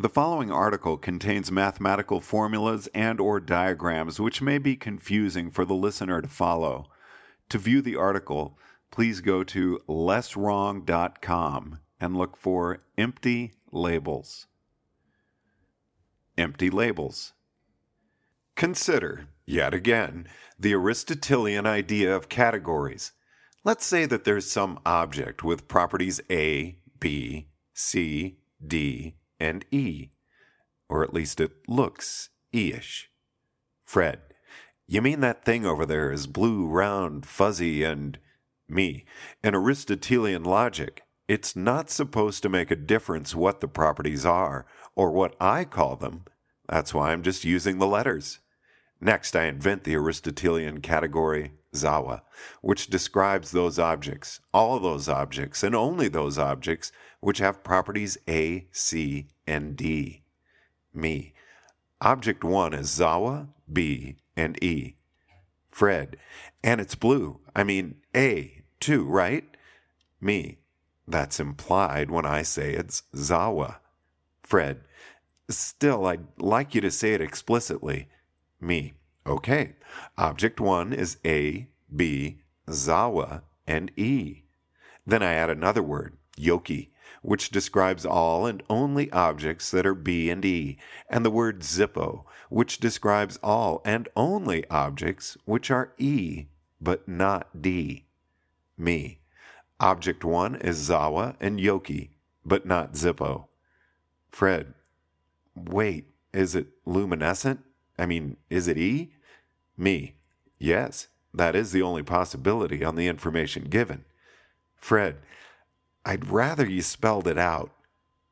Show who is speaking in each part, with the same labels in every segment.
Speaker 1: The following article contains mathematical formulas and or diagrams which may be confusing for the listener to follow. To view the article, please go to lesswrong.com and look for empty labels. Empty labels. Consider, yet again, the Aristotelian idea of categories. Let's say that there's some object with properties A, B, C, D, and E. Or at least it looks E ish. Fred, you mean that thing over there is blue, round, fuzzy, and me? In Aristotelian logic, it's not supposed to make a difference what the properties are, or what I call them. That's why I'm just using the letters. Next, I invent the Aristotelian category Zawa, which describes those objects, all those objects, and only those objects which have properties A, C, and D. Me. Object 1 is Zawa, B, and E. Fred. And it's blue. I mean, A, too, right? Me. That's implied when I say it's Zawa. Fred. Still, I'd like you to say it explicitly. Me. Okay. Object 1 is A, B, Zawa, and E. Then I add another word, Yokie, which describes all and only objects that are B and E, and the word Xippo, which describes all and only objects which are E but not D. Me. Object 1 is Zawa and Yokie, but not Xippo. Fred. Wait, is it luminescent? I mean, is it E? Me. Yes, that is the only possibility on the information given. Fred. I'd rather you spelled it out.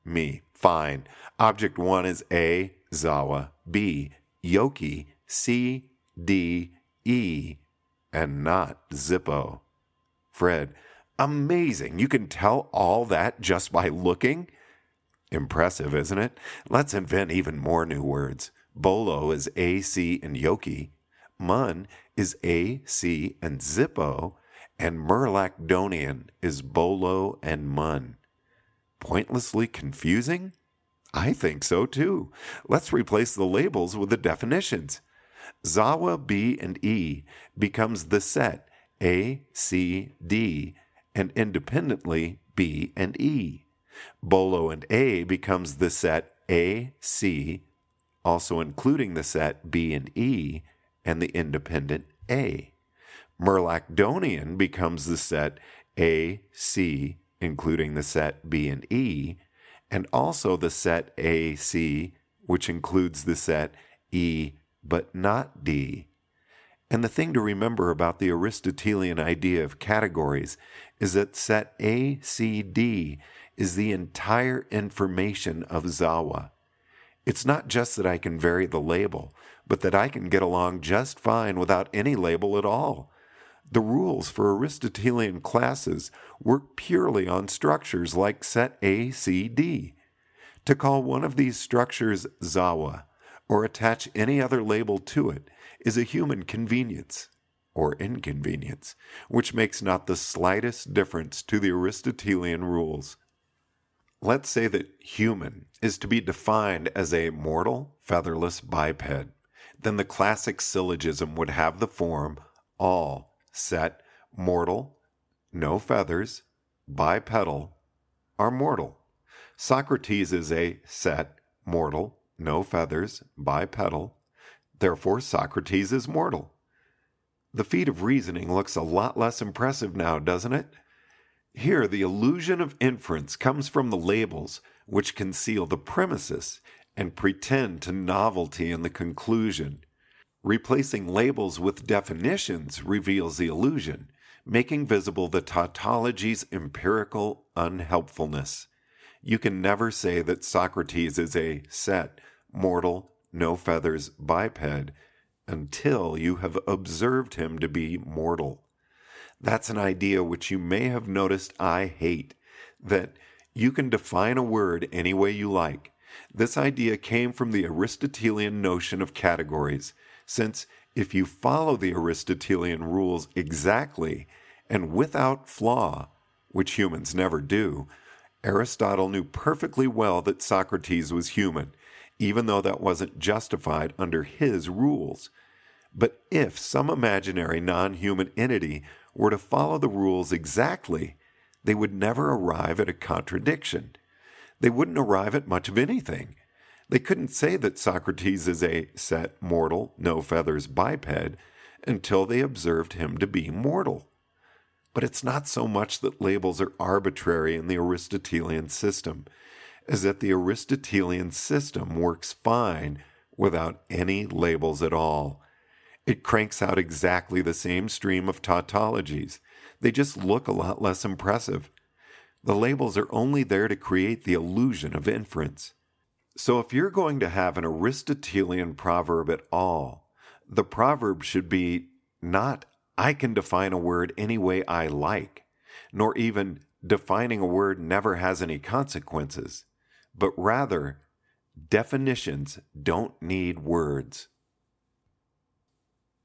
Speaker 1: Me. Fine. Object 1 is A, Zawa, B, Yokie, C, D, E, and not Xippo. Fred. Amazing. You can tell all that just by looking? Impressive, isn't it? Let's invent even more new words. Bolo is A, C, and Yokie. Mun is A, C, and Xippo. And Merlacdonian is Bolo and Mun. Pointlessly confusing? I think so too. Let's replace the labels with the definitions. Zawa B and E becomes the set A, C, D, and independently B and E. Bolo and A becomes the set A, C, also including the set B and E, and the independent A. Merlacdonian becomes the set A, C, including the set B and E, and also the set A, C, which includes the set E but not D. And the thing to remember about the Aristotelian idea of categories is that set A, C, D is the entire information of Zawa. It's not just that I can vary the label, but that I can get along just fine without any label at all. The rules for Aristotelian classes work purely on structures like set A, C, D. To call one of these structures Zawa or attach any other label to it is a human convenience or inconvenience, which makes not the slightest difference to the Aristotelian rules. Let's say that human is to be defined as a mortal, featherless biped. Then the classic syllogism would have the form all set mortal, no feathers, bipedal, are mortal. Socrates is a set mortal, no feathers, bipedal. Therefore, Socrates is mortal. The feat of reasoning looks a lot less impressive now, doesn't it? Here, the illusion of inference comes from the labels which conceal the premises and pretend to novelty in the conclusion. Replacing labels with definitions reveals the illusion, making visible the tautology's empirical unhelpfulness. You can never say that Socrates is a set, mortal, no feathers biped until you have observed him to be mortal. That's an idea which you may have noticed I hate that you can define a word any way you like. This idea came from the Aristotelian notion of categories, since if you follow the Aristotelian rules exactly and without flaw, which humans never do, Aristotle knew perfectly well that Socrates was human, even though that wasn't justified under his rules. But if some imaginary non human entity were to follow the rules exactly, they would never arrive at a contradiction. They wouldn't arrive at much of anything. They couldn't say that Socrates is a set, mortal, no feathers biped until they observed him to be mortal. But it's not so much that labels are arbitrary in the Aristotelian system, as that the Aristotelian system works fine without any labels at all. It cranks out exactly the same stream of tautologies. They just look a lot less impressive. The labels are only there to create the illusion of inference. So if you're going to have an Aristotelian proverb at all, the proverb should be not, I can define a word any way I like, nor even defining a word never has any consequences, but rather, definitions don't need words.